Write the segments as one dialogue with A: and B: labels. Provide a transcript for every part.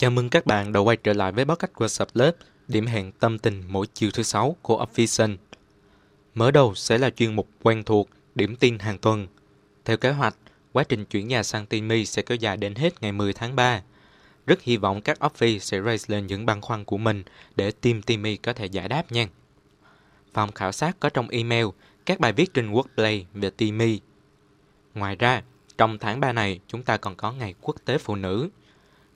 A: Chào mừng các bạn đã quay trở lại với podcast của Sập Lớp, điểm hẹn tâm tình mỗi chiều thứ sáu của Upvision. Mở đầu sẽ là chuyên mục quen thuộc, điểm tin hàng tuần. Theo kế hoạch, quá trình chuyển nhà sang Timi sẽ kéo dài đến hết ngày 10 tháng 3. Rất hy vọng các Upvi sẽ raise lên những băn khoăn của mình để team Timi có thể giải đáp nha. Phòng khảo sát có trong email các bài viết trên Workplay về Timi. Ngoài ra, trong tháng 3 này, chúng ta còn có Ngày Quốc tế Phụ nữ.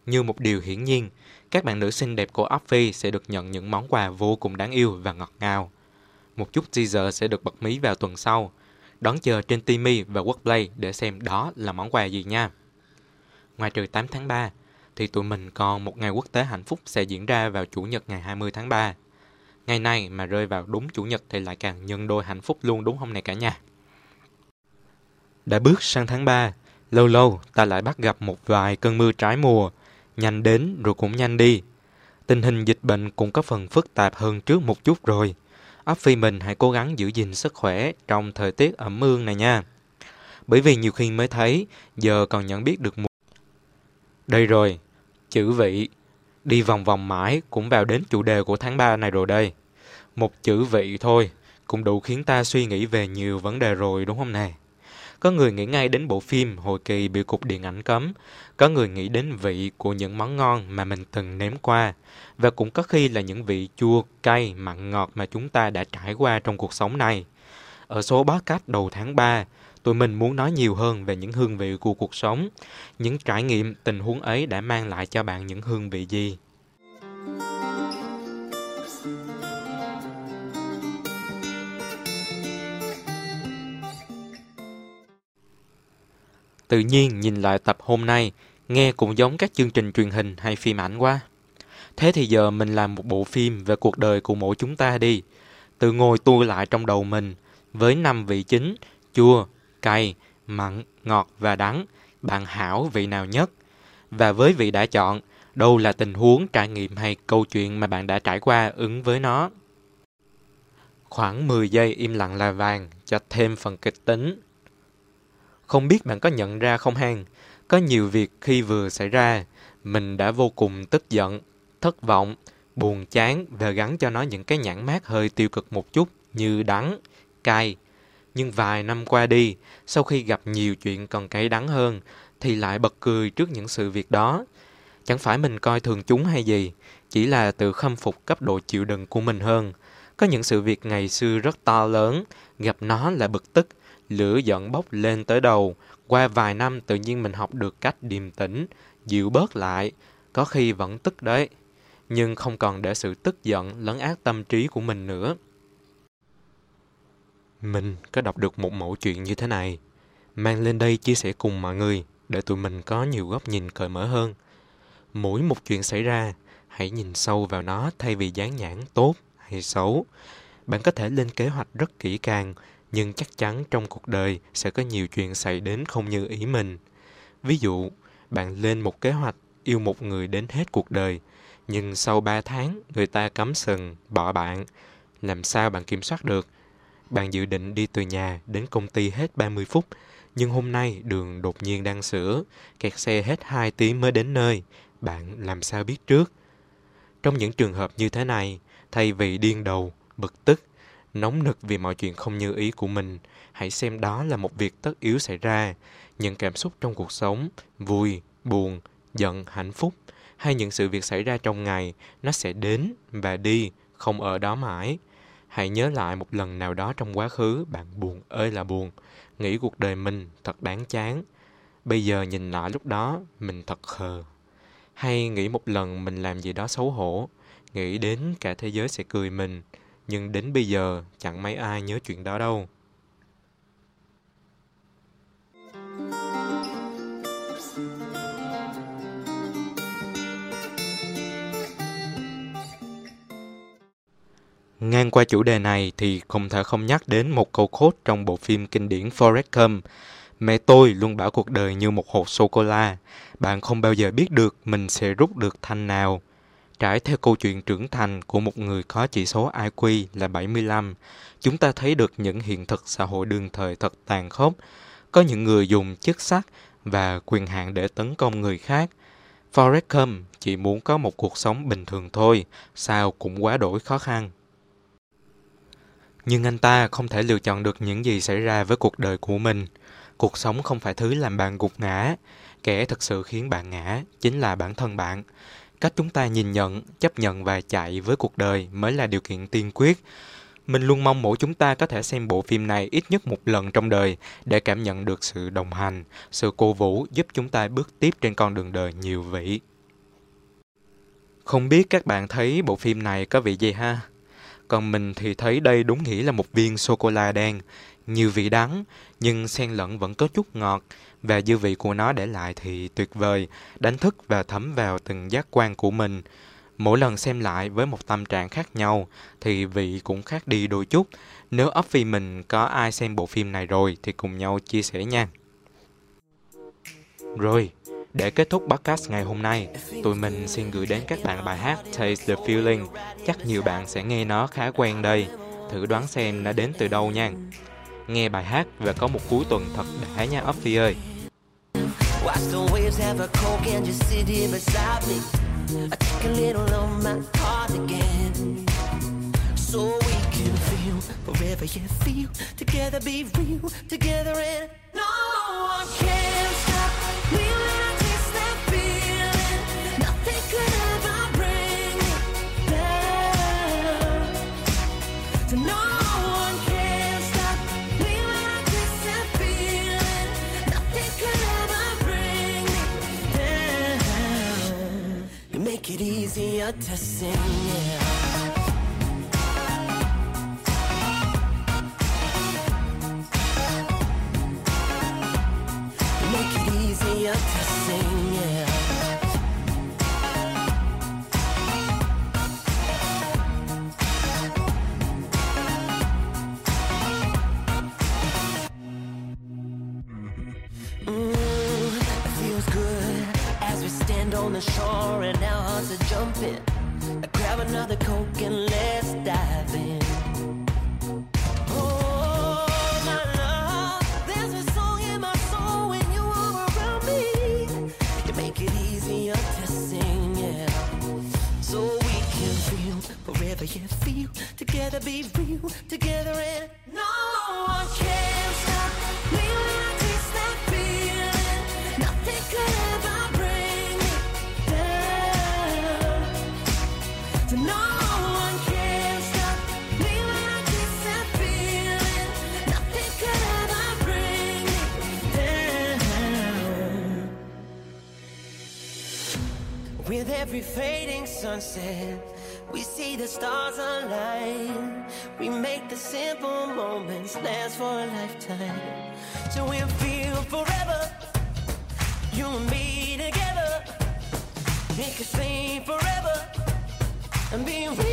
A: Như một điều hiển nhiên, các bạn nữ xinh đẹp của Offie sẽ được nhận những món quà vô cùng đáng yêu và ngọt ngào. Một chút teaser sẽ được bật mí vào tuần sau. Đón chờ trên Timmy và Workplay để xem đó là món quà gì nha. Ngoài trừ 8 tháng 3, thì tụi mình còn một ngày quốc tế hạnh phúc sẽ diễn ra vào Chủ nhật ngày 20 tháng 3. Ngày này mà rơi vào đúng Chủ nhật thì lại càng nhân đôi hạnh phúc luôn đúng không này cả nhà? Đã bước sang tháng 3, lâu lâu ta lại bắt gặp một vài cơn mưa trái mùa, nhanh đến rồi cũng nhanh đi. Tình hình dịch bệnh cũng có phần phức tạp hơn trước một chút rồi. Ấp phi mình hãy cố gắng giữ gìn sức khỏe trong thời tiết ẩm ương này nha. Bởi vì nhiều khi mới thấy, giờ còn nhận biết được một. Đây rồi, chữ vị. Đi vòng vòng mãi cũng vào đến chủ đề của tháng 3 này rồi đây. Một chữ vị thôi, cũng đủ khiến ta suy nghĩ về nhiều vấn đề rồi đúng không nè? Có người nghĩ ngay đến bộ phim hồi kỳ bị cục điện ảnh cấm. Có người nghĩ đến vị của những món ngon mà mình từng nếm qua. Và cũng có khi là những vị chua, cay, mặn ngọt mà chúng ta đã trải qua trong cuộc sống này. Ở số podcast đầu tháng 3, tụi mình muốn nói nhiều hơn về những hương vị của cuộc sống. Những trải nghiệm, tình huống ấy đã mang lại cho bạn những hương vị gì? Tự nhiên nhìn lại tập hôm nay, nghe cũng giống các chương trình truyền hình hay phim ảnh quá. Thế thì giờ mình làm một bộ phim về cuộc đời của mỗi chúng ta đi. Tự ngồi tua lại trong đầu mình, với năm vị chính, chua, cay, mặn, ngọt và đắng, bạn hảo vị nào nhất? Và với vị đã chọn, đâu là tình huống, trải nghiệm hay câu chuyện mà bạn đã trải qua ứng với nó? Khoảng 10 giây im lặng là vàng, cho thêm phần kịch tính, không biết bạn có nhận ra không hang, có nhiều việc khi vừa xảy ra, mình đã vô cùng tức giận, thất vọng, buồn chán và gắn cho nó những cái nhãn mát hơi tiêu cực một chút như đắng, cay. Nhưng vài năm qua đi, sau khi gặp nhiều chuyện còn cay đắng hơn, thì lại bật cười trước những sự việc đó. Chẳng phải mình coi thường chúng hay gì, chỉ là tự khâm phục cấp độ chịu đựng của mình hơn. Có những sự việc ngày xưa rất to lớn, gặp nó là bực tức, lửa giận bốc lên tới đầu. Qua vài năm tự nhiên mình học được cách điềm tĩnh, dịu bớt lại, có khi vẫn tức đấy. Nhưng không còn để sự tức giận lấn át tâm trí của mình nữa. Mình có đọc được một mẫu chuyện như thế này, mang lên đây chia sẻ cùng mọi người để tụi mình có nhiều góc nhìn cởi mở hơn. Mỗi một chuyện xảy ra, hãy nhìn sâu vào nó thay vì dán nhãn tốt hay xấu. Bạn có thể lên kế hoạch rất kỹ càng nhưng chắc chắn trong cuộc đời sẽ có nhiều chuyện xảy đến không như ý mình. Ví dụ, bạn lên một kế hoạch yêu một người đến hết cuộc đời, nhưng sau 3 tháng người ta cấm sừng, bỏ bạn. Làm sao bạn kiểm soát được? Bạn dự định đi từ nhà đến công ty hết 30 phút, nhưng hôm nay đường đột nhiên đang sửa, kẹt xe hết 2 tiếng mới đến nơi. Bạn làm sao biết trước? Trong những trường hợp như thế này, thay vì điên đầu, bực tức, nóng nực vì mọi chuyện không như ý của mình, hãy xem đó là một việc tất yếu xảy ra. Những cảm xúc trong cuộc sống, vui, buồn, giận, hạnh phúc hay những sự việc xảy ra trong ngày, nó sẽ đến và đi, không ở đó mãi. Hãy nhớ lại một lần nào đó trong quá khứ bạn buồn ơi là buồn, nghĩ cuộc đời mình thật đáng chán. Bây giờ nhìn lại lúc đó, mình thật khờ. Hay nghĩ một lần mình làm gì đó xấu hổ, nghĩ đến cả thế giới sẽ cười mình, nhưng đến bây giờ, chẳng mấy ai nhớ chuyện đó đâu. Ngang qua chủ đề này thì không thể không nhắc đến một câu cốt trong bộ phim kinh điển Forrest Gump. Mẹ tôi luôn bảo cuộc đời như một hộp sô-cô-la. Bạn không bao giờ biết được mình sẽ rút được thanh nào. Trải theo câu chuyện trưởng thành của một người có chỉ số IQ là 75, chúng ta thấy được những hiện thực xã hội đương thời thật tàn khốc. Có những người dùng chức sắc và quyền hạn để tấn công người khác.
B: Forrest Gump chỉ muốn có một cuộc sống bình thường thôi, sao cũng quá đổi khó khăn. Nhưng anh ta không thể lựa chọn được những gì xảy ra với cuộc đời của mình. Cuộc sống không phải thứ làm bạn gục ngã. Kẻ thực sự khiến bạn ngã chính là bản thân bạn. Cách chúng ta nhìn nhận, chấp nhận và chạy với cuộc đời mới là điều kiện tiên quyết. Mình luôn mong mỗi chúng ta có thể xem bộ phim này ít nhất một lần trong đời để cảm nhận được sự đồng hành, sự cô vũ giúp chúng ta bước tiếp trên con đường đời nhiều vị. Không biết các bạn thấy bộ phim này có vị gì ha? Còn mình thì thấy đây đúng nghĩa là một viên sô-cô-la đen, nhiều vị đắng, nhưng xen lẫn vẫn có chút ngọt, và dư vị của nó để lại thì tuyệt vời, đánh thức và thấm vào từng giác quan của mình. Mỗi lần xem lại với một tâm trạng khác nhau thì vị cũng khác đi đôi chút. Nếu ấp vì mình có ai xem bộ phim này rồi thì cùng nhau chia sẻ nha. Rồi, để kết thúc podcast ngày hôm nay, tụi mình xin gửi đến các bạn bài hát Taste the Feeling. Chắc nhiều bạn sẽ nghe nó khá quen đây. Thử đoán xem nó đến từ đâu nha. Nghe bài hát và có một cuối tuần thật đã nha Offy ơi. Watch the waves have a coke and just sit here beside me. I take a little my cardigan. So we can feel forever, yeah, feel together, be real together, and no one can to sing, yeah. On the shore and our hearts are jumping. I grab another coke and let's dive in. With every fading sunset, we see the stars align. We make the simple moments last for a lifetime. So we'll feel forever, you and me together. It could stay forever and be real